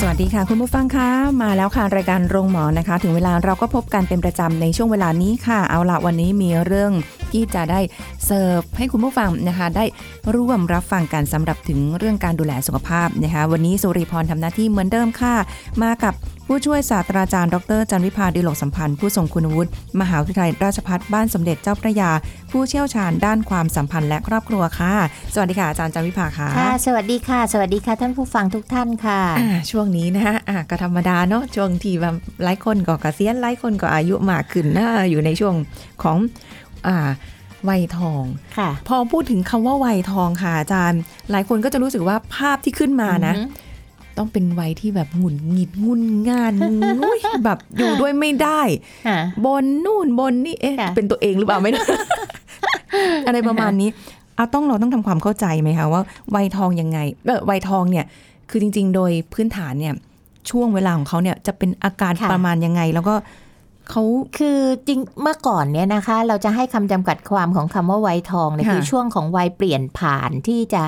สวัสดีค่ะ คุณผู้ฟังคะมาแล้วค่ะรายการโรงหมอนะคะ ถึงเวลาเราก็พบกันเป็นประจำในช่วงเวลานี้ค่ะ เอาละวันนี้มีเรื่องที่จะได้ เสิร์ฟให้คุณผู้ฟังนะคะ ได้ร่วมรับฟังกันสำหรับถึงเรื่องการดูแลสุขภาพนะคะวันนี้สุริพรทำหน้าที่เหมือนเดิมค่ะ มากับผู้ช่วยศาสตราจารย์ดรจันวิพาดิโลกสัมพันธ์ผู้ทรงคุณวุฒิมหาวิทยาลัยราชภัฏบ้านสมเด็จเจ้าพระยา ผู้เชี่ยวชาญด้านความสัมพันธ์และครอบครัวค่ะ สวัสดีค่ะอาจารย์จันวิภาค่ะค่ะ สวัสดีค่ะ สวัสดีค่ะ ท่านผู้ฟังทุกท่านค่ะอ่าช่วงนี้นะคะอ่าก็ธรรมดาเนาะช่วงที่แบบหลายคนก็เกษียณหลายคนก็อายุมากขึ้นนะอยู่ในช่วงของอ่า วัยทองค่ะพอพูดถึงคำว่าวัยทองค่ะอาจารย์ หลายคนก็จะรู้สึกว่าภาพที่ขึ้นมานะอือหือต้องเป็นวัยที่แบบหงุดหงิดงุนง่านอุ้ยแบบอยู่ด้วยไม่ได้ค่ะบนนู่นบนนี่เอ๊ะค่ะเป็นตัวเองหรือเปล่าไม่รู้อะไรประมาณนี้เอาต้องเราต้องทำความเข้าใจไหมคะว่าวัยทองยังไงเออวัยทองเนี่ย คือจริง ๆ โดยพื้นฐานเนี่ยช่วงเวลาของเขาเนี่ยจะเป็นอาการค่ะประมาณยังไง แล้วก็ เขาคือจริงเมื่อก่อนเนี่ยนะคะ เราจะให้คำจำกัดความของคำว่าวัยทองเนี่ยค่ะคือช่วงของวัยเปลี่ยนผ่านที่จะ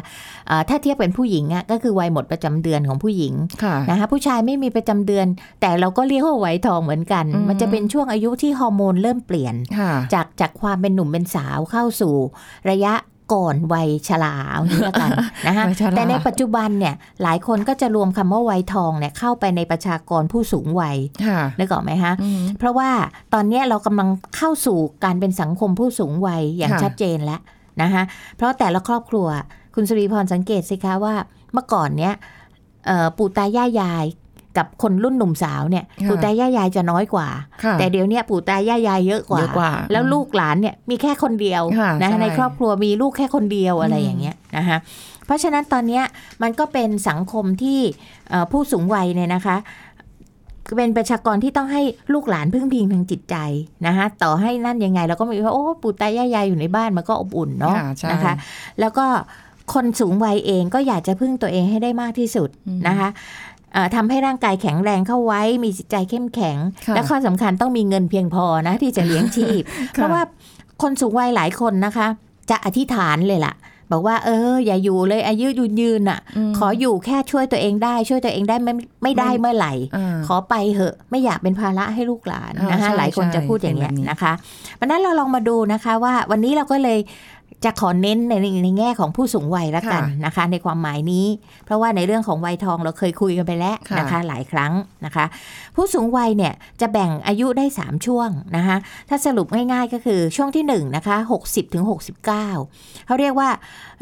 เอ่อถ้าเทียบเป็นผู้หญิงอะก็คือวัยหมดประจำเดือนของผู้หญิงค่ะนะคะผู้ชายไม่มีประจำเดือน แต่เราก็เรียกว่าวัยทองเหมือนกันอืมมันจะเป็นช่วงอายุที่ฮอร์โมนเริ่มเปลี่ยนค่ะจากจากความเป็นหนุ่มเป็นสาวเข้าสู่ระยะ ก่อนวัยชราเอางี้ละกันนะคะวัยชราแต่ในปัจจุบันเนี่ยหลายคนก็จะรวมคำว่าวัยทองเนี่ยเข้าไปในประชากรผู้สูงวัยค่ะนึกออกไหมฮะอืมเพราะว่าตอนเนี้ยเรากำลังเข้าสู่การเป็นสังคมผู้สูงวัยอย่างค่ะชัดเจนแล้วนะคะเพราะแต่ละครอบครัวคุณสุริพรสังเกตสิคะว่าเมื่อก่อนเนี้ยเอ่อปู่ตายายาย กับคนรุ่นหนุ่มสาวเนี่ยค่ะปู่ตายายายจะน้อยกว่าค่ะแต่เดี๋ยวเนี้ยปู่ตายายายเยอะกว่าเยอะกว่า แล้วลูกหลานเนี่ยมีแค่คนเดียวค่ะนะใช่ในครอบครัวมีลูกแค่คนเดียวอะไรอืมอย่างเงี้ยนะคะเพราะฉะนั้นตอนเนี้ยมันก็เป็นสังคมที่เอ่อผู้สูงวัยเนี่ยนะคะเป็นประชากรที่ต้องให้ลูกหลานพึ่งพิงทางจิตใจนะคะต่อให้นั่นยังไงเราก็ไม่ว่าโอ้ปู่ตายายายอยู่ในบ้านมันก็อบอุ่นเนาะค่ะใช่นะคะ แล้วก็คนสูงวัยเองก็อยากจะพึ่งตัวเองให้ได้มากที่สุดอืมนะคะเอ่อ ทำให้ร่างกายแข็งแรงเข้าไว้ มีจิตใจเข้มแข็งค่ะและข้อสำคัญต้องมีเงินเพียงพอนะที่จะเลี้ยงชีพ เพราะว่าคนสูงวัยหลายคนนะคะ จะอธิษฐานเลยล่ะ บอกว่า เออ อย่าอยู่เลยอายุยืนยืนๆอะมขออยู่แค่ช่วยตัวเองได้ ช่วยตัวเองได้ไม่ไม่ได้ไม่เมื่อไหร่อ่าขอไปเหอะไม่อยากเป็นภาระให้ลูกหลานอ่านะคะใช่หลายคนใช่จะพูดอย่างนี้ยเป็นแบบนี้นะคะวันนั้นเราลองมาดูนะคะว่าวันนี้เราก็เลย จะขอเน้นในในแง่ของผู้สูงวัยละกันนะคะ ในความหมายนี้ เพราะว่าในเรื่องของวัยทองเราเคยคุยกันไปแล้วค่ะนะคะหลายครั้งนะคะ ผู้สูงวัยเนี่ยจะแบ่งอายุได้ 3 ช่วงนะคะถ้าสรุปง่ายๆก็คือช่วงที่1นะคะ60ถึง69เขาเรียกว่า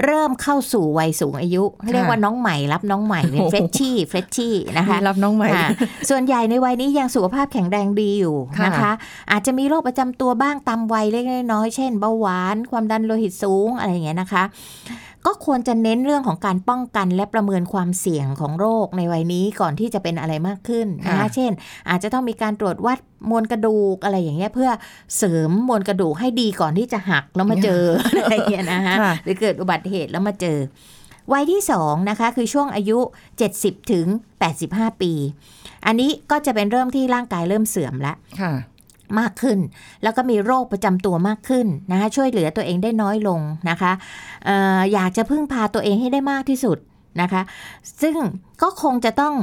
เริ่มเข้าสู่วัยสูงอายุ เรียกว่าน้องใหม่รับน้องใหม่เป็นโอ้โหเฟรชชี่เฟรชชี่นะคะรับน้องใหม่ค่ะส่วนใหญ่ในวัยนี้ยังสุขภาพแข็งแรงดีอยู่ค่ะนะคะ อาจจะมีโรคประจำตัวบ้างตามวัยเล็กๆน้อยๆเช่นเบาหวาน ความดันโลหิตสูงอะไรอย่างเงี้ยนะคะ ก็ควรจะเน้นเรื่องของการป้องกันและประเมินความเสี่ยงของโรคในวัยนี้ก่อนที่จะเป็นอะไรมากขึ้นนะคะค่ะเช่น อาจจะต้องมีการตรวจวัดมวลกระดูกอะไรอย่างเงี้ยเพื่อเสริมมวลกระดูกให้ดีก่อนที่จะหักแล้วมาเจออะไรอย่างเงี้ยนะคะค่ะหรือเกิดอุบัติเหตุแล้วมาเจอวัยที่สองนะคะคือช่วงอายุ 70 ถึง 85 ปี อันนี้ก็จะเป็นเริ่มที่ร่างกายเริ่มเสื่อมแล้วค่ะ มากขึ้น แล้วก็มีโรคประจำตัวมากขึ้นนะคะช่วยเหลือตัวเองได้น้อยลงนะคะเอออยากจะพึ่งพาตัวเองให้ได้มากที่สุดนะคะ ซึ่งก็คงจะต้อง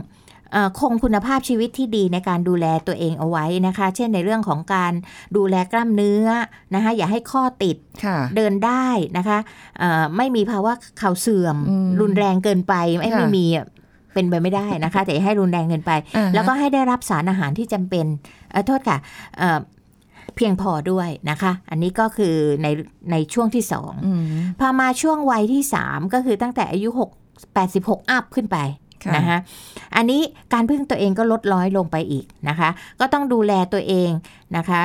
เออคงคุณภาพชีวิตที่ดีในการดูแลตัวเองเอาไว้นะคะ เช่นในเรื่องของการดูแลกล้ามเนื้อนะคะอย่าให้ข้อติดค่ะเดินได้นะคะเอ่อไม่มีภาวะเข่าเสื่อมอืมรุนแรงเกินไปไม่ค่ะไม่มีอะ เป็นไปไม่ได้นะคะ แต่อย่าให้รุนแรงเกินไปอ่าฮะแล้วก็ให้ได้รับสารอาหารที่จำเป็นเอ่อโทษค่ะเอ่อเพียงพอด้วยนะคะ อันนี้ก็คือในในช่วงที่สองอืมพอมาช่วงวัยที่สามก็คือตั้งแต่อายุ6 86 อัพขึ้นไปค่ะนะคะอันนี้การพึ่งตัวเองก็ลดน้อยลงไปอีกนะคะ ก็ต้องดูแลตัวเองนะคะ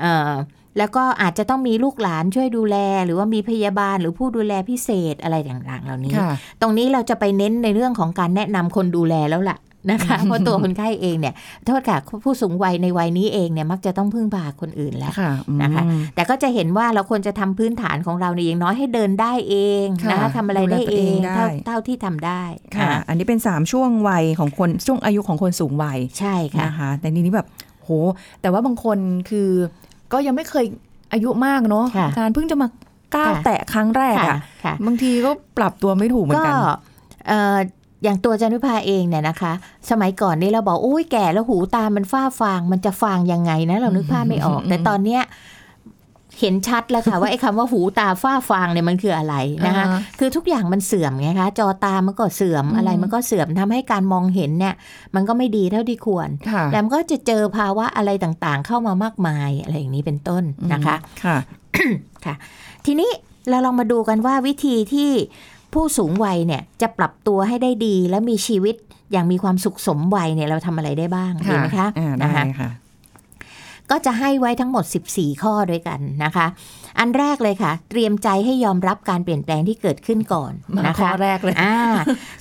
เอ่อ แล้วก็อาจจะต้องมีลูกหลานช่วยดูแล หรือว่ามีพยาบาลหรือผู้ดูแลพิเศษอะไรต่างๆ เหล่านี้ค่ะตรงนี้เราจะไปเน้นในเรื่องของการแนะนำคนดูแลแล้วล่ะนะคะเพราะตัวคนไข้เองเนี่ยโทษค่ะผู้สูงวัยในวัยนี้เองเนี่ยมักจะต้องพึ่งพาคนอื่นแล้วค่ะนะคะอืมแต่ก็จะเห็นว่าเราควรจะทำพื้นฐานของเราเนี่ยอย่างน้อยให้เดินได้เองนะคะค่ะทำอะไรได้ดูแลตัวเอเองงได้เท่าเท่าที่ทำได้ค่ะอ่าอันนี้เป็น 3 ช่วงวัยของคนช่วงอายุของคนสูงวัยใช่ค่ะนะคะแต่ทีนี้แบบโหแต่ว่าบางคนคือ ก็ยังไม่เคยอายุมากเนาะค่ะอาจารย์เพิ่งจะมาก้าวค่ะแตะครั้งแรกค่ะอะค่ะบางทีก็ปรับตัวไม่ถูกเหมือก็นกันเอ่ออย่างตัวจันวิภาเองเนี่ยนะคะ สมัยก่อนนี่เราบอกอุ้ยแก่แล้วหูตามันฝ้าฟาง มันจะฟางยังไงนะ เรานึกภาพไม่ออกอืมแต่ตอนเนี้ย เห็นชัดแล้วค่ะว่าไอ้คำว่าหูตาฝ้าฟางเนี่ยมันคืออะไรนะคะอ่าคือทุกอย่างมันเสื่อมไงคะจอตามันก็เสื่อมอืมอะไรมันก็เสื่อมทำให้การมองเห็นเนี่ยมันก็ไม่ดีเท่าที่ควรค่ะแล้วมันก็จะเจอภาวะอะไรต่างๆ เข้ามามากมายอะไรอย่างนี้เป็นต้นนะคะค่ะ ทีนี้เราลองมาดูกันว่าวิธีที่ผู้สูงวัยเนี่ยจะปรับตัวให้ได้ดีและมีชีวิตอย่างมีความสุขสมวัยเนี่ยเราทำอะไรได้บ้างดีไหมคะอ่านะได้คะค่ะ ก็จะให้ไว้ทั้งหมด 14 ข้อด้วยกันนะคะ อันแรกเลยค่ะ เตรียมใจให้ยอมรับการเปลี่ยนแปลงที่เกิดขึ้นก่อนมานะข้อคะแรกเลยอ่า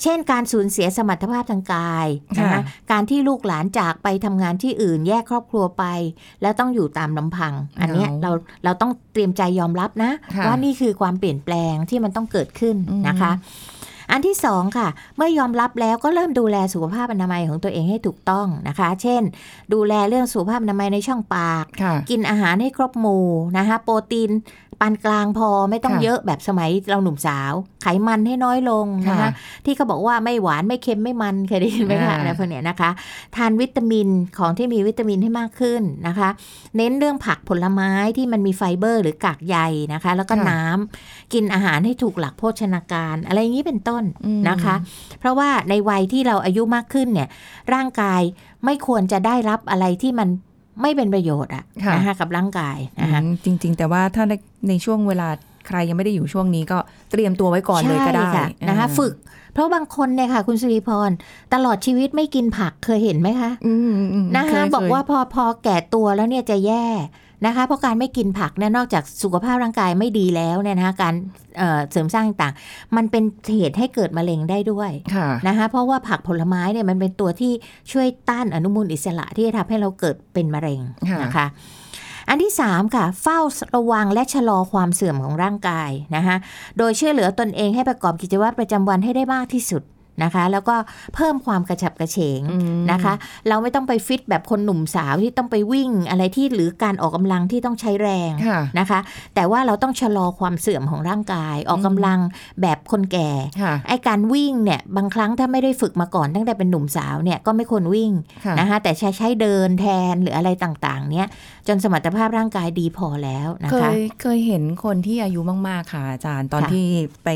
เช่นการสูญเสียสมรรถภาพทางกายนะคะค่ะการที่ลูกหลานจากไปทำงานที่อื่นแยกครอบครัวไป แล้วต้องอยู่ตามลำพัง อันเนี้ยเหงาเราเราต้องเตรียมใจยอมรับนะค่ะว่านี่คือความเปลี่ยนแปลงที่มันต้องเกิดขึ้นอืมนะคะ อันที่สองค่ะ เมื่อยอมรับแล้วก็เริ่มดูแลสุขภาพอนามัยของตัวเองให้ถูกต้องนะคะ เช่น ดูแลเรื่องสุขภาพอนามัยในช่องปากค่ะกินอาหารให้ครบหมู่นะคะ โปรตีน ปานกลางพอไม่ต้องค่ะเยอะแบบสมัยเราหนุ่มสาว ไขมันให้น้อยลงนะคะค่ะที่เขาบอกว่าไม่หวานไม่เค็มไม่มันเคยได้ยินไหมคะอ่าอะไรพวกเนี้ยนะคะ ทานวิตามินของที่มีวิตามินให้มากขึ้นนะคะ เน้นเรื่องผักผลไม้ที่มันมีไฟเบอร์ หรือกากใยนะคะ แล้วก็น้ำกินอาหารให้ถูกหลักโภชนาการ อะไรอย่างนี้เป็นต้นอืมนะคะ เพราะว่าในวัยที่เราอายุมากขึ้นเนี่ยร่างกายไม่ควรจะได้รับอะไรที่มัน ไม่เป็นประโยชน์อะค่ะนะคะกับร่างกายนะคะอืมจริง ๆ แต่ว่าถ้าในในช่วงเวลาใครยังไม่ได้อยู่ช่วงนี้ก็เตรียมตัวไว้ก่อนเลยก็ได้ใช่ค่ะนะคะอ่าฝึก เพราะบางคนเนี่ยค่ะ คุณสุริพรตลอดชีวิตไม่กินผักเคยเห็นไหมคะอืมอืมนะคะเคยบอกว่าพอพอแก่ตัวแล้วเนี่ยจะแย่ นะคะเพราะการไม่กินผักเนี่ยนอกจากสุขภาพร่างกายไม่ดีแล้วเนี่ยนะคะการเอ่อเสริมสร้างต่างๆมันเป็นเหตุให้เกิดมะเร็งได้ด้วยค่ะนะคะเพราะว่าผักผลไม้เนี่ยมันเป็นตัวที่ช่วยต้านอนุมูลอิสระที่จะทำให้เราเกิดเป็นมะเร็งค่ะนะคะอันที่ 3 ค่ะ เฝ้าระวังและชะลอความเสื่อมของร่างกายนะคะโดยช่วยเหลือตนเองให้ประกอบกิจวัตรประจำวันให้ได้มากที่สุด นะคะ แล้วก็เพิ่มความกระฉับกระเฉงอืมนะคะ เราไม่ต้องไปฟิตแบบคนหนุ่มสาวที่ต้องไปวิ่งอะไรที่หรือการออกกำลังที่ต้องใช้แรงค่ะนะคะ แต่ว่าเราต้องชะลอความเสื่อมของร่างกาย ออกกำลังแบบคนแก่ค่ะไอ้การวิ่งเนี่ยบางครั้งถ้าไม่ได้ฝึกมาก่อนตั้งแต่เป็นหนุ่มสาวเนี่ยก็ไม่ควรวิ่งค่ะนะคะแต่ใช้ใช้เดินแทนหรืออะไรต่างๆ เนี่ยจนสมรรถภาพร่างกายดีพอแล้วนะเคคะยเคยเห็นคนที่อายุมาก ๆ ค่ะอาจารย์ตอนค่ะที่ไป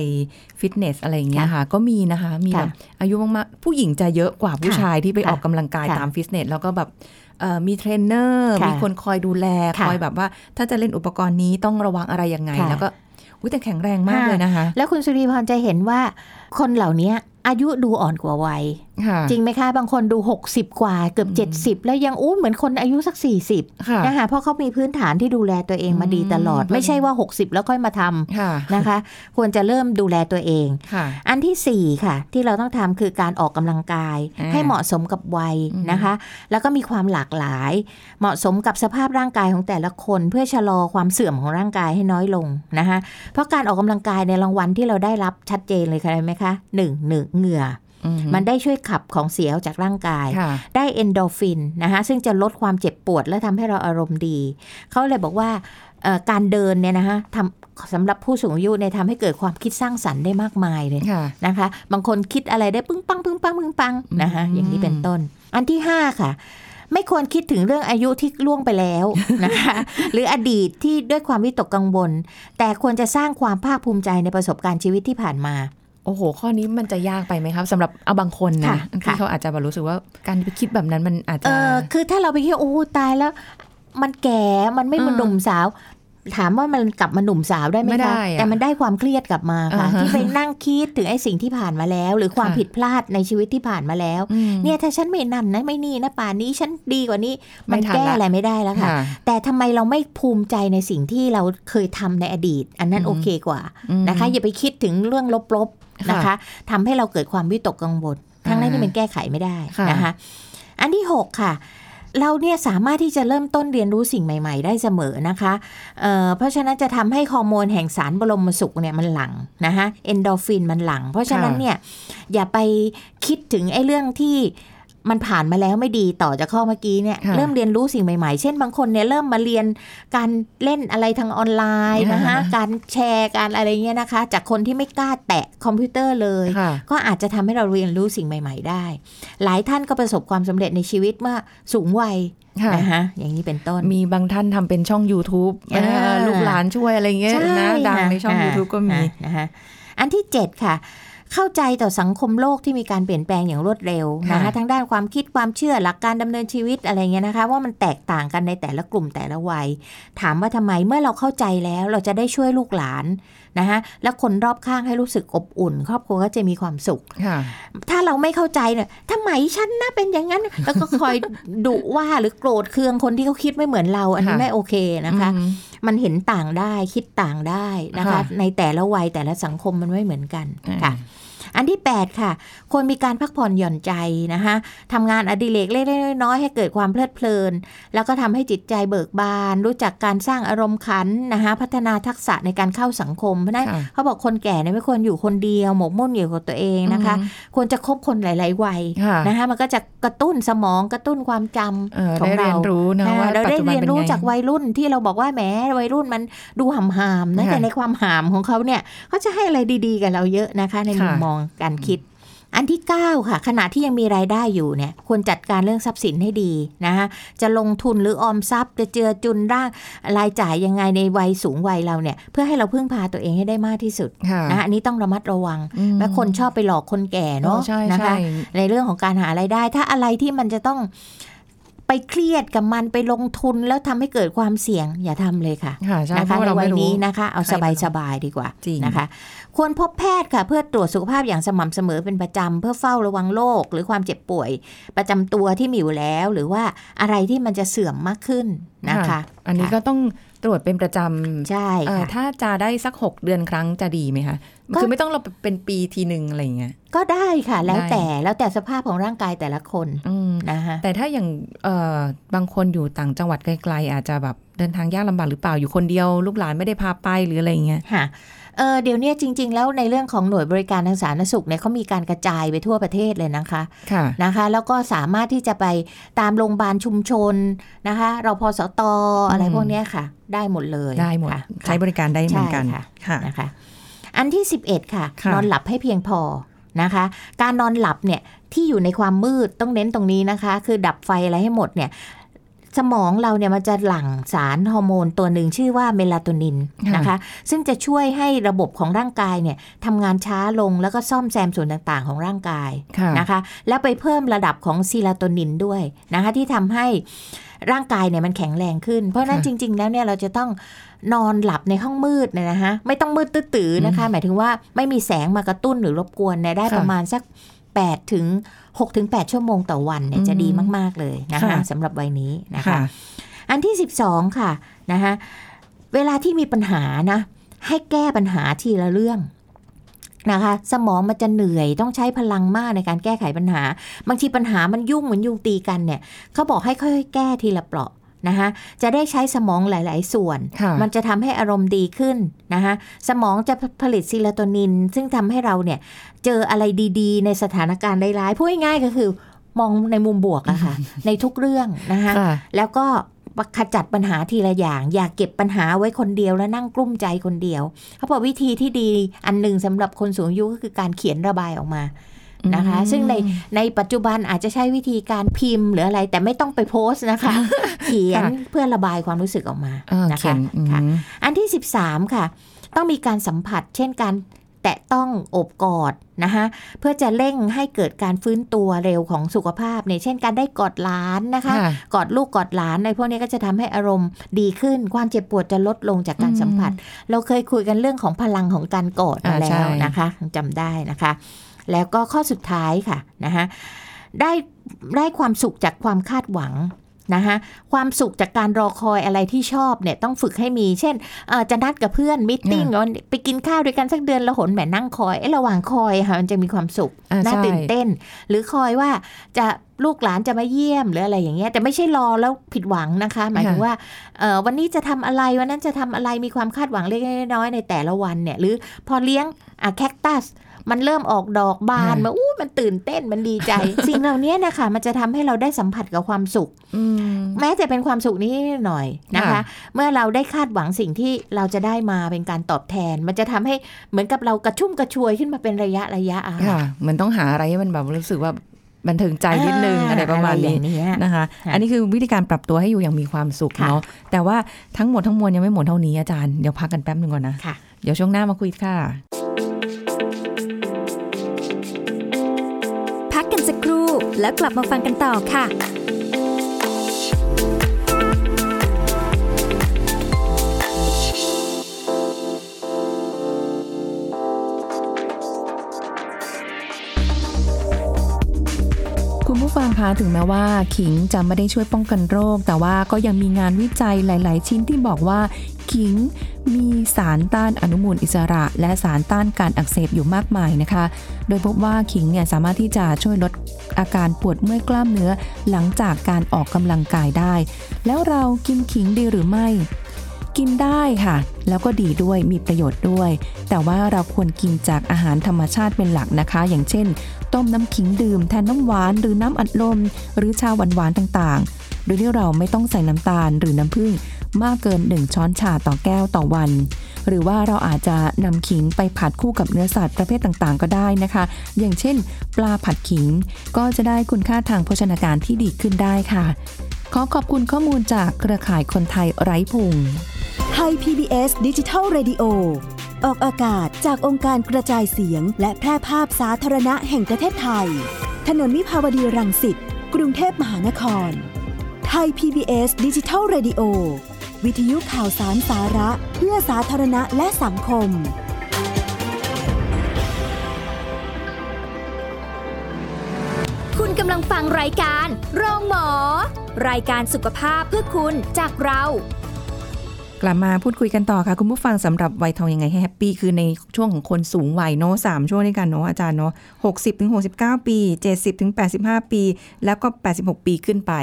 ฟิตเนสอะไรอย่างเงี้ยค่ะ ก็มีนะคะ มีค่ะแบบอายุมากๆผู้หญิงจะเยอะกว่าผู้ค่ะชายที่ไปค่ะออกกำลังกายค่ะตามฟิตเนสแล้วก็แบบเอ่อมีเทรนเนอร์ค่ะมีคนคอยดูแลค่ะคอยแบบว่า ถ้าจะเล่นอุปกรณ์นี้ต้องระวังอะไรยังไงค่ะแล้วก็อุ๊ยแต่แข็งแรงมากค่ะเลยนะคะ แล้วคุณสุริพรจะเห็นว่าคนเหล่านี้ อายุดูอ่อนกว่าวัยค่ะจริงไหมคะ บางคนดู 60 กว่าเกือบ 70 แล้วยังดูเหมือนคนอายุสัก 40ค่ะนะคะเพราะเขามีพื้นฐานที่ดูแลตัวเองมาดีตลอดอืมไม่ใช่ว่า 60 แล้วค่อยมาทำค่ะนะคะ ควรจะเริ่มดูแลตัวเองค่ะอันที่สี่ค่ะ ที่เราต้องทำคือการออกกำลังกายอ่าให้เหมาะสมกับวัยอืมนะคะ แล้วก็มีความหลากหลาย เหมาะสมกับสภาพร่างกายของแต่ละคน เพื่อชะลอความเสื่อมของร่างกายให้น้อยลงนะคะเพราะการออกกำลังกายในรางวัลที่เราได้รับชัดเจนเลยค่ะเห็นไหมคะหนึ่งหนึ่งเหงื่ออือมันได้ช่วยขับของเสียออกจากร่างกายค่ะได้เอนโดรฟินนะคะซึ่งจะลดความเจ็บปวดและทำให้เราอารมณ์ดี เขาเลยบอกว่าเอ่อการเดินเนี่ยนะคะทำสำหรับผู้สูงอายุเนี่ยทำให้เกิดความคิดสร้างสรรค์ได้มากมายเลยค่ะนะคะ บางคนคิดอะไรได้ปึ้งปังปึ้งปังปึ้งปังนะคะอืมอย่างนี้เป็นต้น อันที่ห้าค่ะ ไม่ควรคิดถึงเรื่องอายุที่ล่วงไปแล้วนะคะหรืออดีตที่ด้วยความวิตกกังวล แต่ควรจะสร้างความภาคภูมิใจในประสบการณ์ชีวิตที่ผ่านมา โอ้โห ข้อนี้มันจะยากไปไหมครับสำหรับเอาบางคนนะค่ะที่ค่ะเขาอาจจะแบบรู้สึกว่าการไปคิดแบบนั้นมันอาจเอจะอคือถ้าเราไปคิดว่าโอ้ตายแล้ว มันแก่มันไม่เหมือนเออหนุ่มสาว ถามว่ามันกลับมาหนุ่มสาวได้ไหมไม่ได้คะอะแต่มันได้ความเครียดกลับมาค่ะอ่าฮะที่ไปนั่งคิดถึงไอ้สิ่งที่ผ่านมาแล้ว หรือความค่ะผิดพลาดในชีวิตที่ผ่านมาแล้วอืมเนี่ยถ้าฉันไม่นั่นนะไม่นี่นะป่านนี้ฉันดีกว่านี้ไม่มันทันแก้ละอะไรไม่ได้แล้วค่ะค่ะแต่ทำไมเราไม่ภูมิใจในสิ่งที่เราเคยทำในอดีต อันนั้นอืมโอเคกว่าอืมนะคะ อย่าไปคิดถึงเรื่องลบๆนะคะทำให้เราเกิดความวิตกกังวลทั้งนั้นอ่าที่มันแก้ไขไม่ได้ค่ะนะคะ อันที่ 6 ค่ะ เราเนี่ยสามารถที่จะเริ่มต้นเรียนรู้สิ่งใหม่ ๆ ได้เสมอนะคะเเพราะฉะนั้นจะทำให้ฮอร์โมนแห่งสารบรมสุขเนี่ยมันหลังนะคะเอนโดฟินมันหลัง เพราะฉะนั้นเนี่ยอย่าไปคิดถึงไอ้เรื่องที่ มันผ่านมาแล้วไม่ดีต่อจากข้อเมื่อกี้เนี่ยค่ะเริ่มเรียนรู้สิ่งใหม่ๆ เช่นบางคนเนี่ยเริ่มมาเรียนการเล่นอะไรทางออนไลน์นะคะอ่าการแชร์การอะไรเงี้ยนะคะ จากคนที่ไม่กล้าแตะคอมพิวเตอร์เลยค่ะก็อาจจะทำให้เราเรียนรู้สิ่งใหม่ ๆ ได้ หลายท่านก็ประสบความสำเร็จในชีวิตเมื่อสูงวัยค่ะนะคะอย่างนี้เป็นต้นมีบางท่านทำเป็นช่อง YouTube อ่าเออลูกหลานช่วยอะไรเงี้ยใช่นะดังค่ะในช่องา YouTube ก็มีอ่านะคะอันที่ 7 ค่ะ เข้าใจต่อสังคมโลกที่มีการเปลี่ยนแปลงอย่างรวดเร็วนะคะค่ะทั้งด้านความคิดความเชื่อหลักการดำเนินชีวิตอะไรเงี้ยนะคะ ว่ามันแตกต่างกันในแต่ละกลุ่มแต่ละวัย ถามว่าทำไมเมื่อเราเข้าใจแล้วเราจะได้ช่วยลูกหลานนะคะและคนรอบข้างให้รู้สึกอบอุ่น ครอบครัวก็จะมีความสุขค่ะถ้าเราไม่เข้าใจเนี่ยทำไมฉันนะเป็นอย่างนั้น แล้วก็คอยดุว่าหรือโกรธเคืองคนที่เขาคิดไม่เหมือนเรา อันนี้ค่ะไม่โอเคนะคะอืมมันเห็นต่างได้คิดต่างได้นะคะค่ะในแต่ละวัยแต่ละสังคมมันไม่เหมือนกันอ่าค่ะ อันที่ 8 ค่ะ ควรมีการพักผ่อนหย่อนใจนะคะทำงานอดิเรกเล็กๆน้อยๆให้เกิดความเพลิดเพลิน แล้วก็ทำให้จิตใจเบิกบาน รู้จักการสร้างอารมณ์ขันนะคะพัฒนาทักษะในการเข้าสังคมเพราะฉะนั้นค่ะเขาบอกคนแก่เนี่ยไม่ควรอยู่คนเดียวหมกมุ่นอยู่กับตัวเองนะคะ ควรจะคบคนหลาย ๆ วัยค่ะนะคะมันก็จะกระตุ้นสมองกระตุ้นความจเออำของได้เรีเรายนรู้นะอ่าว่าเราปัจได้จุบันเรียนเป็นรู้ไงจากวัยรุ่นที่เราบอกว่าแหมวัยรุ่นมันดูห่ำๆนะค่ะแต่ในความห่ามของเขาเนี่ยเขาจะให้อะไรดี ๆ กับเราเยอะนะคะในมุมค่ะมองการคิด อันที่ 9 ค่ะ ขณะที่ยังมีรายได้อยู่เนี่ยควรจัดการเรื่องทรัพย์สินให้ดีนะคะจะลงทุนหรือออมทรัพย์ จะเจือจุนร่างรายจ่ายยังไงในวัยสูงวัยเราเนี่ยเพื่อให้เราพึ่งพาตัวเองให้ได้มากที่สุดค่ะนะคะอันนี้ต้องระมัดระวังอืมและคนชอบไปหลอกคนแก่เนาะโอ้ใช่นะใช่คะในเรื่องของการหารายได้ ถ้าอะไรที่มันจะต้อง ไปเครียดกับมันไปลงทุนแล้วทำให้เกิดความเสี่ยงอย่าทำเลยค่ะค่ะใช่นะเพคะราะว่าในเราวัไม่ยรู้นี้นะคะ เอาใครสบายเป็นสบายดีกว่าจริงนะคะ ควรพบแพทย์ค่ะ เพื่อตรวจสุขภาพอย่างสม่ำเสมอเป็นประจำเพื่อเฝ้าระวังโรคหรือความเจ็บป่วย ประจำตัวที่มีอยู่แล้ว หรือว่าอะไรที่มันจะเสื่อมมากขึ้นนะคะ อันนี้ก็ต้อง ตรวจเป็นประจำใช่เอ่อค่ะถ้าจะได้สักหกเดือนครั้งจะดีไหมคะก็คือไม่ต้องเราเป็นปีทีหนึ่งอะไรอย่างเงี้ยก็ได้ค่ะ แล้วได้แต่แล้วแต่สภาพของร่างกายแต่ละคนอืมนะคะแต่ถ้าอย่างเอ่อบางคนอยู่ต่างจังหวัดไกลๆอาจจะแบบเดินทางยากลำบากหรือเปล่าอยู่คนเดียว ลูกหลานไม่ได้พาไปหรืออะไรอย่างเงี้ยค่ะ เออเดี๋ยวเนี้จริง ๆ แล้วในเรื่องของหน่วยบริการทางสาธารณสุขเนี่ยเขามีการกระจายไปทั่วประเทศเลยนะคะค่ะนะคะ แล้วก็สามารถที่จะไปตามโรงพยาบาลชุมชนนะคะเราพอสตอะไรอืมพวกเนี้ยค่ะ ได้หมดเลยได้หมดค่ะใช้บริการได้เหมือนกันใช่ค่ะค่ะ นะคะ อันที่ 11 ค่ะ ค่ะ นอนหลับให้เพียงพอนะคะ การนอนหลับเนี่ยที่อยู่ในความมืดต้องเน้นตรงนี้นะคะ คือดับไฟอะไรให้หมดเนี่ย สมองเราเนี่ยมันจะหลั่งสารฮอร์โมนตัวหนึ่งชื่อว่าเมลาโทนินค่ะนะคะ ซึ่งจะช่วยให้ระบบของร่างกายเนี่ยทำงานช้าลงแล้วก็ซ่อมแซมส่วนต่างๆ ของร่างกายค่ะนะคะ แล้วไปเพิ่มระดับของซีโรโทนินด้วยนะคะที่ทำให้ร่างกายเนี่ยมันแข็งแรงขึ้น เพราะฉะนั้นค่ะจริง ๆ แล้วเนี่ยเราจะต้องนอนหลับในห้องมืดเนี่ยนะคะไม่ต้องมืดตื้อๆนะคะ หมายถึงว่าไม่มีแสงมากระตุ้นหรือรบกวนเนี่ยได้ค่ะประมาณสัก8ถึง 6ถึง8ชั่วโมงต่อวันเนี่ยจะอืมดีมาก ๆ เลยนะคะค่ะสำหรับวัยนี้นะคะค่ะอันที่ 12 ค่ะนะคะเวลาที่มีปัญหานะให้แก้ปัญหาทีละเรื่องนะคะสมองมันจะเหนื่อยต้องใช้พลังมากในการแก้ไขปัญหา บางทีปัญหามันยุ่งเหมือนยุงตีกันเนี่ยเขาบอกให้ค่อยๆแก้ทีละเปราะ นะคะจะได้ใช้สมองหลาย ๆ ส่วนค่ะมันจะทำให้อารมณ์ดีขึ้นนะคะสมองจะผลิตซีโรโทนิน ซึ่งทำให้เราเนี่ยเจออะไรดีๆ ในสถานการณ์ร้ายๆพูดง่ายๆก็คือ มองในมุมบวกอะค่ะ ในทุกเรื่องนะคะค่ะแล้วก็ขจัดปัญหาทีละอย่าง อย่าเก็บปัญหาไว้คนเดียวแล้วนั่งกลุ้มใจคนเดียวเขาบอกวิธีที่ดีอันหนึ่งสำหรับคนสูงอายุก็คือการเขียนระบายออกมา นะคะอืมซึ่งในในปัจจุบันอาจจะใช้วิธีการพิมพ์หรืออะไร แต่ไม่ต้องไปโพสต์นะคะ เขียนค่ะเพื่อระบายความรู้สึกออกมาเออนะเขียคะนอืมค่ะอันที่ 13 ค่ะ ต้องมีการสัมผัส เช่นการแตะต้องโอบกอดนะคะเพื่อจะเร่งให้เกิดการฟื้นตัวเร็วของสุขภาพเนี่ยเช่นการได้กอดหลานนะคะค่ะกอดลูกกอดหลานในพวกนี้ก็จะทำให้อารมณ์ดีขึ้น ความเจ็บปวดจะลดลงจากการอืมสัมผัส เราเคยคุยกันเรื่องของพลังของการกอดมาอ่าแล้ใช่วนะคะจำได้นะคะ แล้วก็ข้อสุดท้ายค่ะนะคะได้ได้ความสุขจากความคาดหวังนะคะความสุขจากการรอคอยอะไรที่ชอบเนี่ยต้องฝึกให้มี เช่นเอ่อจะนัดกับเพื่อนมิทติ้งไปกินข้าวด้วยกันสักเดือนละหนแหมนั่งคอยเอ้ระหว่างคอยค่ะมันจะมีความสุขอ่าน่าใช่ตื่นเต้น หรือคอยว่าจะลูกหลานจะมาเยี่ยมหรืออะไรอย่างเงี้ยแต่ไม่ใช่รอแล้วผิดหวังนะคะ หมายถึงว่าเอ่อวันนี้จะทำอะไรวันนั้นจะทำอะไรมีความคาดหวังเล็กๆน้อยๆในแต่ละวันเนี่ยหรือพอเลี้ยงอะแคคตัส มันเริ่มออกดอกบานมาอู้มันตื่นเต้นมันดีใจ สิ่งเหล่านี้นะคะมันจะทำให้เราได้สัมผัสกับความสุขอืมแม้จะเป็นความสุขนี้หน่อยนะคะค่ะเมื่อเราได้คาดหวังสิ่งที่เราจะได้มาเป็นการตอบแทน มันจะทำให้เหมือนกับเรากระชุ่มกระชวยขึ้นมาเป็นระยะระยะอะค่ะเหมือนต้องหาอะไรให้มันแบบรู้สึกว่าบันเทิงใจนิดนึงอะไรประมาณอนี้ย่างเนี้ยนะคะค่ะอันนี้คือวิธีการปรับตัวให้อยู่อย่างมีความสุขค่ะเนาะ แต่ว่าทั้งหมดทั้งมวลยังไม่หมดเท่านี้อาจารย์ เดี๋ยวพักกันแป๊บหนึ่งก่อนนะค่ะเดี๋ยวช่วงหน้ามาคุยค่ะ แล้วกลับมาฟังกันต่อค่ะคุณผู้ฟังคะถึงแม้ว่าขิงจะไม่ได้ช่วยป้องกันโรค แต่ว่าก็ยังมีงานวิจัยหลาย ๆ ชิ้นที่บอกว่าขิง มีสารต้านอนุมูลอิสระ และสารต้านการอักเสบอยู่มากมายนะคะ โดยพบว่าขิงเนี่ยสามารถที่จะช่วยลดอาการปวดเมื่อยกล้ามเนื้อ หลังจากการออกกำลังกายได้ แล้วเรากินขิงดีหรือไม่ กินได้ค่ะ แล้วก็ดีด้วยมีประโยชน์ด้วย แต่ว่าเราควรกินจากอาหารธรรมชาติเป็นหลักนะคะ อย่างเช่น ต้มน้ำขิงดื่มแทนน้ำหวาน หรือน้ำอัดลม หรือชาหวานๆต่างๆ โดยที่เราไม่ต้องใส่น้ำตาลหรือน้ำผึ้ง มากเกิน 1 ช้อนชาต่อแก้วต่อวัน หรือว่าเราอาจจะนำขิงไปผัดคู่กับเนื้อสัตว์ประเภทต่างๆ ก็ได้นะคะ อย่างเช่น ปลาผัดขิง ก็จะได้คุณค่าทางโภชนาการที่ดีขึ้นได้ค่ะ ขอขอบคุณข้อมูลจากเครือข่ายคนไทยไร้พุงไทย PBS ดิจิทัล Radio ออกอากาศจากองค์การกระจายเสียง และแพร่ภาพสาธารณะแห่งประเทศไทย ถนนมิภาวดีรังสิต กรุงเทพมหานคร ไทย PBS ดิจิทัล Radio วิทยุข่าวสารสาระ เพื่อสาธารณะและสังคม คุณกำลังฟังรายการโรงหมอ รายการสุขภาพเพื่อคุณจากเรา กลับมาพูดคุยกันต่อค่ะ คุณผู้ฟังสำหรับวัยทองยังไงให้แฮปปี้คือในช่วงของคนสูงวัยเนาะสามช่วงด้วยกันเนาะอาจารย์เนาะหกสิบถึงหกสิบเก้าปีเจ็ดสิบถึงแปดสิบห้าปี แล้วก็แปดสิบหกปีขึ้นไป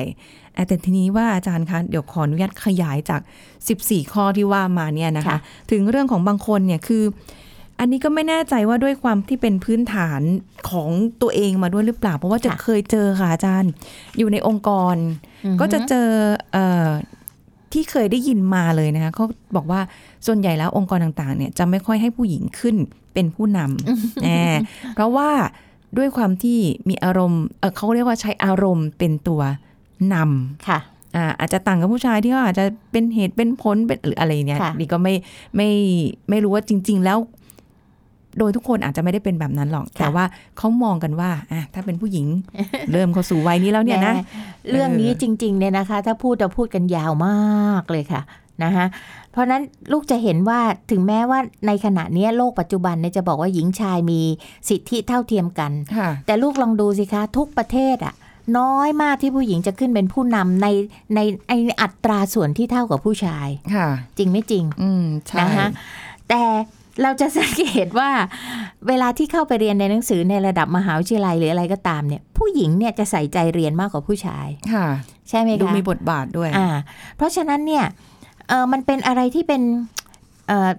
แต่ทีนี้ว่าอาจารย์คะเดี๋ยวขออนุญาตขยายจากสิบสี่ข้อที่ว่ามาเนี่ยนะคะค่ะถึงเรื่องของบางคนเนี่ยคือ อันนี้ก็ไม่แน่ใจว่าด้วยความที่เป็นพื้นฐานของตัวเองมาด้วยหรือเปล่า เพราะว่าจะค่ะเคยเจอค่ะอาจารย์ อยู่ในองค์กร ก็จะเจอเอ่อที่เคยได้ยินมาเลยนะคะเขาบอกว่าส่วนใหญ่แล้วองค์กรต่างๆ เนี่ยจะไม่ค่อยให้ผู้หญิงขึ้นเป็นผู้นำแน่เพราะว่าด้วยความที่มีอารมณ์เอ่อเขาเรียกว่าใช้อารมณ์เป็นตัว นำค่ะอ่าอาจจะต่างกับผู้ชายที่เขาอาจจะเป็นเหตุเป็นผลเป็นหรืออะไรเนี่ยค่ะดีก็ไม่ไม่ไม่รู้ว่าจริง ๆ แล้ว โดยทุกคนอาจจะไม่ได้เป็นแบบนั้นหรอก แต่ว่าเขามองกันว่าอะถ้าเป็นผู้หญิง เริ่มเข้าสู่วัยนี้แล้วเนี่ยนะแม่เรื่องนี้เออจริง ๆ เนี่ยนะคะ ถ้าพูดจะพูดกันยาวมากเลยค่ะนะคะเพราะฉะนั้นลูกจะเห็นว่าถึงแม้ว่าในขณะเนี้ยโลกปัจจุบันเนี่ยจะบอกว่าหญิงชายมีสิทธิเท่าเทียมกันค่ะแต่ลูกลองดูสิคะ ทุกประเทศอะ น้อยมากที่ผู้หญิงจะขึ้นเป็นผู้นำในในในอัตราส่วนที่เท่ากับผู้ชายค่ะ จริงไม่จริง อืมใช่นะคะแต่เราจะสังเกตว่า เวลาที่เข้าไปเรียนในหนังสือในระดับมหาวิทยาลัยหรืออะไรก็ตามเนี่ย ผู้หญิงเนี่ยจะใส่ใจเรียนมากกว่าผู้ชายค่ะ ใช่ไหมดูคะมีบทบาทด้วยอ่าเพราะฉะนั้นเนี่ยเออมันเป็นอะไรที่เป็นเออ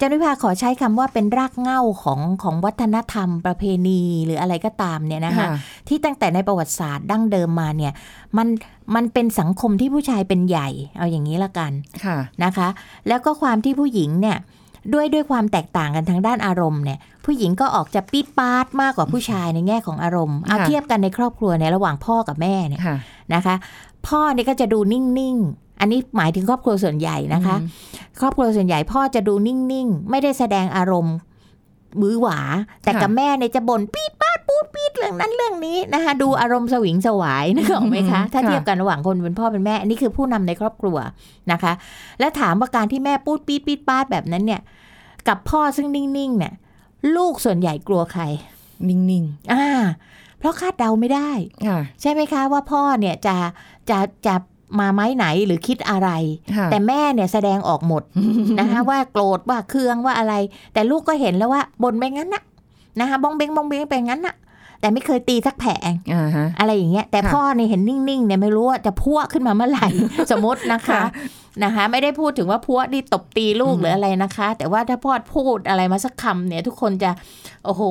จันวิภาขอใช้คำว่าเป็นรากเหง้าของของวัฒนธรรมประเพณีหรืออะไรก็ตามเนี่ยนะคะค่ะที่ตั้งแต่ในประวัติศาสตร์ดั้งเดิมมาเนี่ยมันมันเป็นสังคมที่ผู้ชายเป็นใหญ่เอาอย่างนี้ละกันค่ะนะคะ แล้วก็ความที่ผู้หญิงเนี่ยด้วยด้วยความแตกต่างกันทางด้านอารมณ์เนี่ยผู้หญิงก็ออกจะปี๊ดปาดมากกว่าผู้ชายในแง่ของอารมณ์เอาค่ะเทียบกันในครอบครัวในยระหว่างพ่อกับแม่เนี่ยค่ะนะคะ พ่อเนี่ยก็จะดูนิ่งๆ อันนี้หมายถึงครอบครัวส่วนใหญ่นะคะอืมครอบครัวส่วนใหญ่พ่อจะดูนิ่งๆ ไม่ได้แสดงอารมณ์มือหวา แต่ค่ะกับแม่เนี่ยจะบ่นปี๊ดป้าดปูดปี๊ดเรื่องนั้นเรื่องนี้นะคะ ดูอารมณ์สวิงสวายนึกออกไหมคะ ถ้าค่ะเทียบกันระหว่างคนเป็นพ่อเป็นแม่อันนี้คือผู้นำในครอบครัวนะคะ และถามว่าการที่แม่พูดปี๊ดปี๊ดป้าดแบบนั้นเนี่ย กับพ่อซึ่งนิ่งๆ เนี่ย ลูกส่วนใหญ่กลัวใคร นิ่งอ่าเพราะคาดเดาไม่ได้ๆค่ะใช่ไหมคะว่าพ่อเนี่ยจะจะจะ มาไม้ไหนหรือคิดอะไรค่ะแต่แม่เนี่ยแสดงออกหมดนะคะว่าโกรธว่าเคืองว่าอะไร แต่ลูกก็เห็นแล้วว่าบนไปงั้นนะนะคะบ้องเบ้งบ้องเบ้งไปงั้นนะแต่ไม่เคยตีสักแผงอ่าฮะอะไรอย่างเงี้ย แต่ค่ะพ่อเนี่ยเห็นนิ่งๆเนี่ยไม่รู้ว่าจะพัวขึ้นมาเมื่อไหร่สมมตินะคะค่ะนะคะ ไม่ได้พูดถึงว่าพัวดีตบตีลูกอืมหรืออะไรนะคะ แต่ว่าถ้าพ่อพูดอะไรมาสักคำเนี่ย ทุกคนจะโอ้โห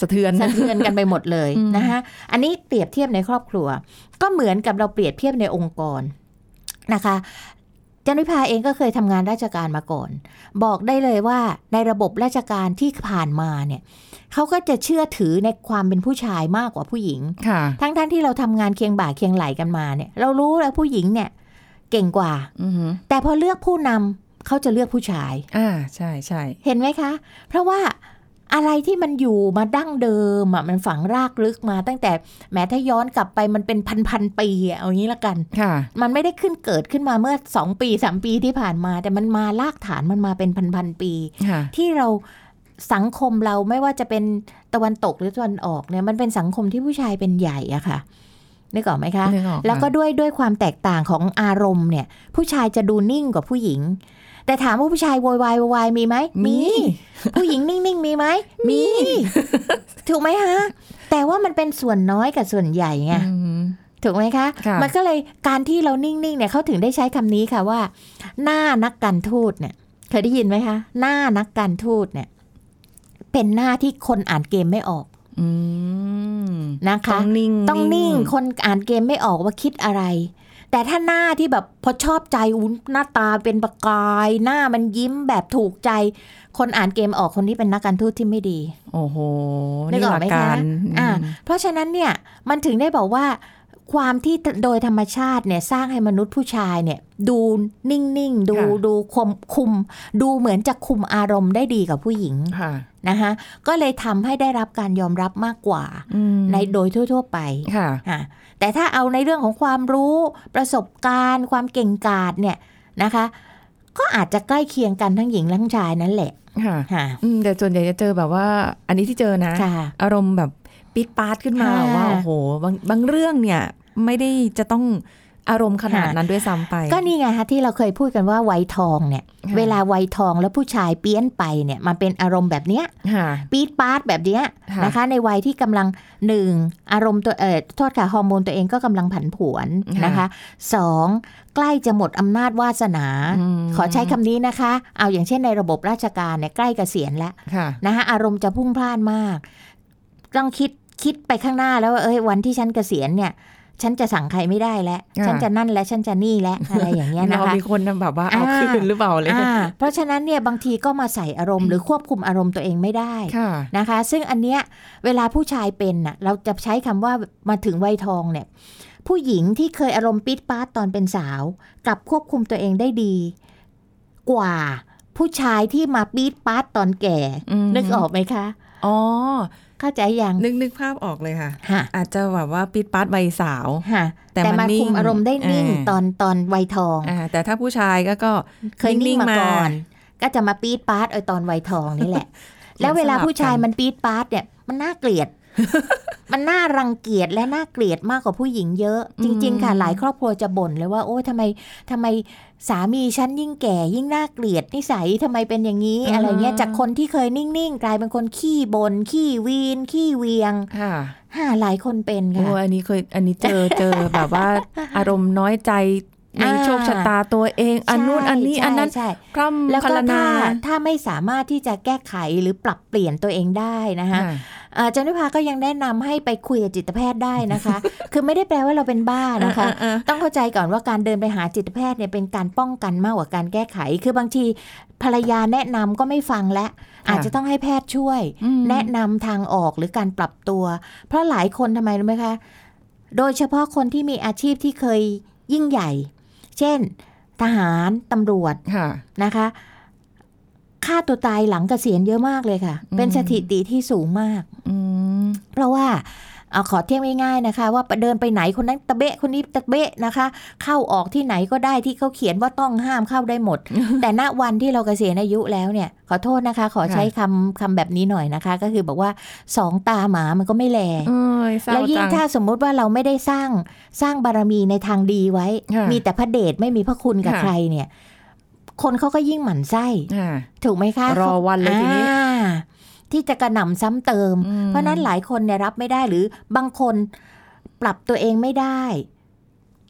สะเทือนสะเทือนกันไปหมดเลยอืมนะคะอันนี้เปรียบเทียบในครอบครัว ก็เหมือนกับเราเปรียบเทียบในองค์กรนะคะจันวิภาเองก็เคยทำงานราชการมาก่อน บอกได้เลยว่าในระบบราชการที่ผ่านมาเนี่ยเขาก็จะเชื่อถือในความเป็นผู้ชายมากกว่าผู้หญิงค่ะทั้งๆทที่เราทำงานเคียงบ่าเคียงไหลกันมาเนี่ยเรารู้แล้วผู้หญิงเนี่ยเก่งกว่าอือฮึแต่พอเลือกผู้นำเขาจะเลือกผู้ชาย อ่าใช่ใช่เห็นไหมคะ เพราะว่า อะไรที่มันอยู่มาดั้งเดิมอะมันฝังรากลึกมา ตั้งแต่แม้ถ้าย้อนกลับไปมันเป็นพันพันๆปีอะเอางี้ละกันค่ะ มันไม่ได้ขึ้นเกิดขึ้นมาเมื่อสองปีสามปีที่ผ่านมา แต่มันมาลากฐานมันมาเป็นพันพันๆปีค่ะที่เราสังคมเราไม่ว่าจะเป็นตะวันตกหรือตะวันออกเนี่ยมันเป็นสังคมที่ผู้ชายเป็นใหญ่อะค่ะนึกออกไหมคะนึกออกแล้วก็ค่ะด้วยด้วยความแตกต่างของอารมณ์เนี่ย ผู้ชายจะดูนิ่งกว่าผู้หญิง แต่ถามว่าผู้ชายโวยวายโวยวายมีไหมมี ผู้หญิงนิ่งๆมีไหมมี ถูกไหมฮะ แต่ว่ามันเป็นส่วนน้อยกับส่วนใหญ่ไงอืมถูกไหมคะค่ะมันก็เลยการที่เรานิ่งๆเนี่ยเขาถึงได้ใช้คำนี้ค่ะว่า หน้านักการทูตเนี่ย เคยได้ยินไหมคะ หน้านักการทูตเนี่ย เป็นหน้าที่คนอ่านเกมไม่ออกอืมนะคะ ต้องนิ่ง ต้องนิ่ง คนอ่านเกมไม่ออกว่าคิดอะไร แต่ถ้าหน้าที่แบบพอชอบใจอุ้นหน้าตาเป็นประกาย หน้ามันยิ้มแบบถูกใจ คนอ่านเกมออกคนที่เป็นนักการทูตที่ไม่ดี โอ้โหนึกออกไหมหลัคะการอ่ามเพราะฉะนั้นเนี่ยมันถึงได้บอกว่า ความที่โดยธรรมชาติเนี่ยสร้างให้มนุษย์ผู้ชายเนี่ยดูนิ่งๆ ดูค่ะดูคุมคุม ดูเหมือนจะคุมอารมณ์ได้ดีกับผู้หญิงค่ะนะคะก็เลยทำให้ได้รับการยอมรับมากกว่าอืมในโดยทั่ว ๆ ไปค่ะอะแต่ถ้าเอาในเรื่องของความรู้ประสบการณ์ ความเก่งกาจเนี่ยนะคะ ก็อาจจะใกล้เคียงกันทั้งหญิงทั้งชายนั่นแหละค่ะค่ะอืมแต่ส่วนใหญ่จะเจอแบบว่า อันนี้ที่เจอนะค่ะอารมณ์แบบปิดปาดขึ้นมาค่ะว่าโอ้โหบางบางเรื่องเนี่ย ไม่ได้จะต้องอารมณ์ขนาดค่ะนั้นด้วยซ้ำไป ก็นี่ไงคะที่เราเคยพูดกันว่าวัยทองเนี่ยค่ะเวลาวัยทองแล้วผู้ชายเปี้ยนไปเนี่ยมันเป็นอารมณ์แบบเนี้ยค่ะปี๊ดปาดแบบเนี้ยค่ะนะคะ ในวัยที่กำลังหนึ่งอารมณ์ตัวเออโทษค่ะฮอร์โมนตัวเองก็กำลังผันผวนนะคะสองใกล้จะหมดอำนาจวาสนามขอใช้คำนี้นะคะ เอาอย่างเช่นในระบบราชการเนี่ยใกล้เกษียณแล้วค่ะนะคะอารมณ์จะพุ่งพล่านมาก ต้องคิดคิดไปข้างหน้าแล้วว่าเอ้ยวันที่ฉันเกษียณเนี่ย ฉันจะสั่งใครไม่ได้แล้วอ่าฉันจะนั่นและฉันจะนี่และอะไรอย่างเงี้ยนะเราคะมีคนแบบว่าเอาอ่าคืนหรือเปล่าเลยอ่าเพราะฉะนั้นเนี่ยบางทีก็มาใส่อารมณ์หรือควบคุมอารมณ์ตัวเองไม่ได้ค่ะนะคะ ซึ่งอันเนี้ยเวลาผู้ชายเป็นน่ะเราจะใช้คำว่ามาถึงวัยทองเนี่ย ผู้หญิงที่เคยอารมณ์ปิดปาดตอนเป็นสาวกลับควบคุมตัวเองได้ดี กว่าผู้ชายที่มาปีดปาดตอนแก่อืมนึกออกไหมคะอ๋อ เข้าใจยังนึกนึกภาพออกเลยค่ะฮะอาจจะแบบว่าปิดปาดวัยสาวฮะแต่แต่มันมาคุมนิ่งอารมณ์ได้นิ่งอ่าตอนตอนวัยทองอ่าแต่ถ้าผู้ชายก็ก็เคยนิ่งมาก่อน ก็จะมาปีดปาดเออตอนวัยทองนี่แหละ แล้วเวลาผู้ชายมันปีดปาดเนี่ยมันน่าเกลียด มันน่ารังเกียจและน่าเกลียดมากกว่าผู้หญิงเยอะ จริง ๆ ค่ะ หลายครอบครัวจะบ่นเลยว่าโอ้ยทำไมทำไมสามีฉันยิ่งแก่ยิ่งน่าเกลียดนิสัยทำไมเป็นอย่างนี้อ่าอะไรเงี้ยจากคนที่เคยนิ่ง ๆ กลายเป็นคนขี้บน่นขี้วีน ขี้เวียงค่ะฮ่าหลายคนเป็นโอ้ค่ะอันนี้เคยอันนี้เจอเจอแบบว่าอารมณ์น้อยใจในอ่าโชคชะตาตัวเองอันนู้นอันนี้ใช่อันนั้นใช่พร่ำแล้วพรก็รณนาถ้าถ้าไม่สามารถที่จะแก้ไขหรือปรับเปลี่ยนตัวเองได้นะคะค่ะอา จารย์นิพาก็ยังแนะนำให้ไปคุยกับจิตแพทย์ได้นะคะ คือไม่ได้แปลว่าเราเป็นบ้านะคะอ่าอ่าอ่าต้องเข้าใจก่อนว่าการเดินไปหาจิตแพทย์เนี่ยเป็นการป้องกันมากกว่าการแก้ไข คือบางทีภรรยาแนะนำก็ไม่ฟังและ อาจจะต้องให้แพทย์ช่วยอืมแนะนำทางออกหรือการปรับตัว เพราะหลายคนทำไมรู้ไหมคะ โดยเฉพาะคนที่มีอาชีพที่เคยยิ่งใหญ่ เช่น ทหารตำรวจค่ะนะคะฆ่าตัวตายหลังเกษียณเยอะมากเลยค่ะอืมเป็นสถิติที่สูงมากอืม เพราะว่าเอาขอเทียบง่ายๆนะคะ ว่าเดินไปไหนคนนั้นตะเบะคนนี้ตะเบะนะคะ เข้าออกที่ไหนก็ได้ที่เขาเขียนว่าต้องห้ามเข้าได้หมด แต่ณวันที่เราเกษียณอายุแล้วเนี่ย ขอโทษนะคะ ขอใช้คำคำแบบนี้หน่อยนะคะ ก็คือบอกว่าสองตาหมามันก็ไม่แลเอ้ยเศร้าแล้วยิ่งจังถ้าสมมุติว่าเราไม่ได้สร้างสร้างบารมีในทางดีไว้ค่ะมีแต่พระเดชไม่มีพระคุณกับค่ะใครเนี่ย คนเขาก็ยิ่งหมั่นไส้อ่าถูกไหมคะรอวันเลยทีนี้อ่า ที่จะกระหน่ำซ้ำเติมอืมเพราะฉะนั้นหลายคนเนี่ยรับไม่ได้หรือบางคนปรับตัวเองไม่ได้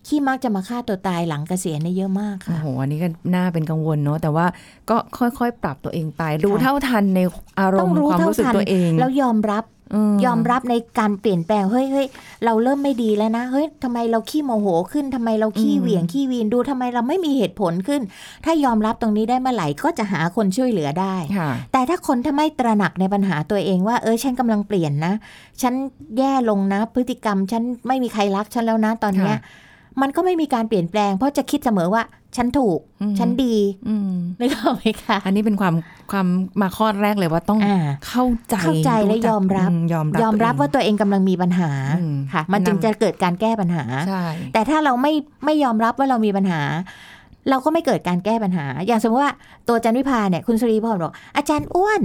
ที่มักจะมาฆ่าตัวตายหลังเกษียณเนี่ยเยอะมากโอ้ค่ะโห อันนี้ก็น่าเป็นกังวลเนาะ แต่ว่าก็ค่อยๆ ปรับตัวเองไป รู้ค่ะเท่าทันในอารต้อมงณ์รู้ความเท่ารู้สึกทันตัวเอง แล้วยอมรับม ยอมรับในการเปลี่ยนแปลงเฮ้ยเฮ้ยเราเริ่มไม่ดีแล้วนะเฮ้ยทำไมเราขี้โมโหขึ้นทำไมเราขี้อืมเหวี่ยงขี้วีนดูทำไมเราไม่มีเหตุผลขึ้น ถ้ายอมรับตรงนี้ได้เมื่อไหร่ก็จะหาคนช่วยเหลือได้ค่ะแต่ถ้าคนถ้าไม่ตระหนักในปัญหาตัวเองว่า เออฉันกำลังเปลี่ยนนะ ฉันแย่ลงนะ พฤติกรรม ฉันไม่มีใครรักฉันแล้วนะตอนเนี้ยค่ะ มันก็ไม่มีการเปลี่ยนแปลง เพราะจะคิดเสมอว่า ฉันถูกอืมฉันดีอืมนึกออกไหมคะอันนี้เป็นความความมาข้อแรกเลยว่าต้องอ่าเข้าใจเข้าใจและจักยอมรับยอมรับยอมรับว่าตัวเตัวเองกำลังมีปัญหาอืมค่ะ มันจึงนำจะเกิดการแก้ปัญหาองใช่แต่ถ้าเราไม่ไม่ยอมรับว่าเรามีปัญหา เราก็ไม่เกิดการแก้ปัญหา อย่างสมมติว่าตัวอาจารย์วิพาเนี่ยคุณสุริพรบอกอาจารย์อ้วน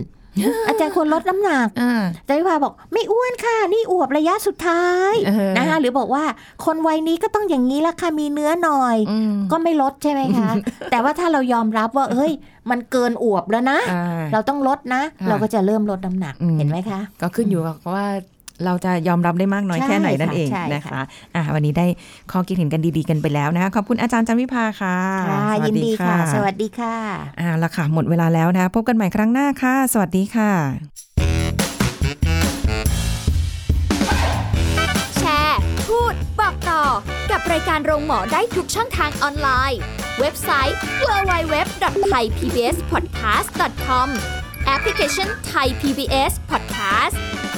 อาจารย์ควรลดน้ำหนักอ่าอาจารย์วิพาบอกไม่อ้วนค่ะ นี่อวบระยะสุดท้ายเออนะคะหรือบอกว่าคนวัยนี้ก็ต้องอย่างนี้ละค่ะมีเนื้อหน่อยอืมก็ไม่ลดใช่ไหมคะ แต่ว่าถ้าเรายอมรับว่าเฮ้ย มันเกินอวบแล้วนะอ่าเราต้องลดนะค่ะเราก็จะเริ่มลดน้ำหนักอืมเห็นไหมคะ ก็ขึ้นอยู่กับว่า เราจะยอมรับได้มากน้อยใช่แค่ไหนนั่นเองค่ะใช่นะคะค่ะอะวันนี้ได้ข้อคิดเห็นกันดีๆกันไปแล้วนะคะขอบคุณอาจารย์จันวิภาค่ะค่ะสวัยิสนดีค่ะสสวัสดีค่ะอ่าละค่ะหมดเวลาแล้วนะคะพบกันใหม่ครั้งหน้าค่ะ สวัสดีค่ะ แชร์ พูด บอกต่อกับรายการโรงหมอได้ทุกช่องทางออนไลน์ เว็บไซต์ www.thaipbspodcast.com แอปพลิเคชัน Thai PBS Podcast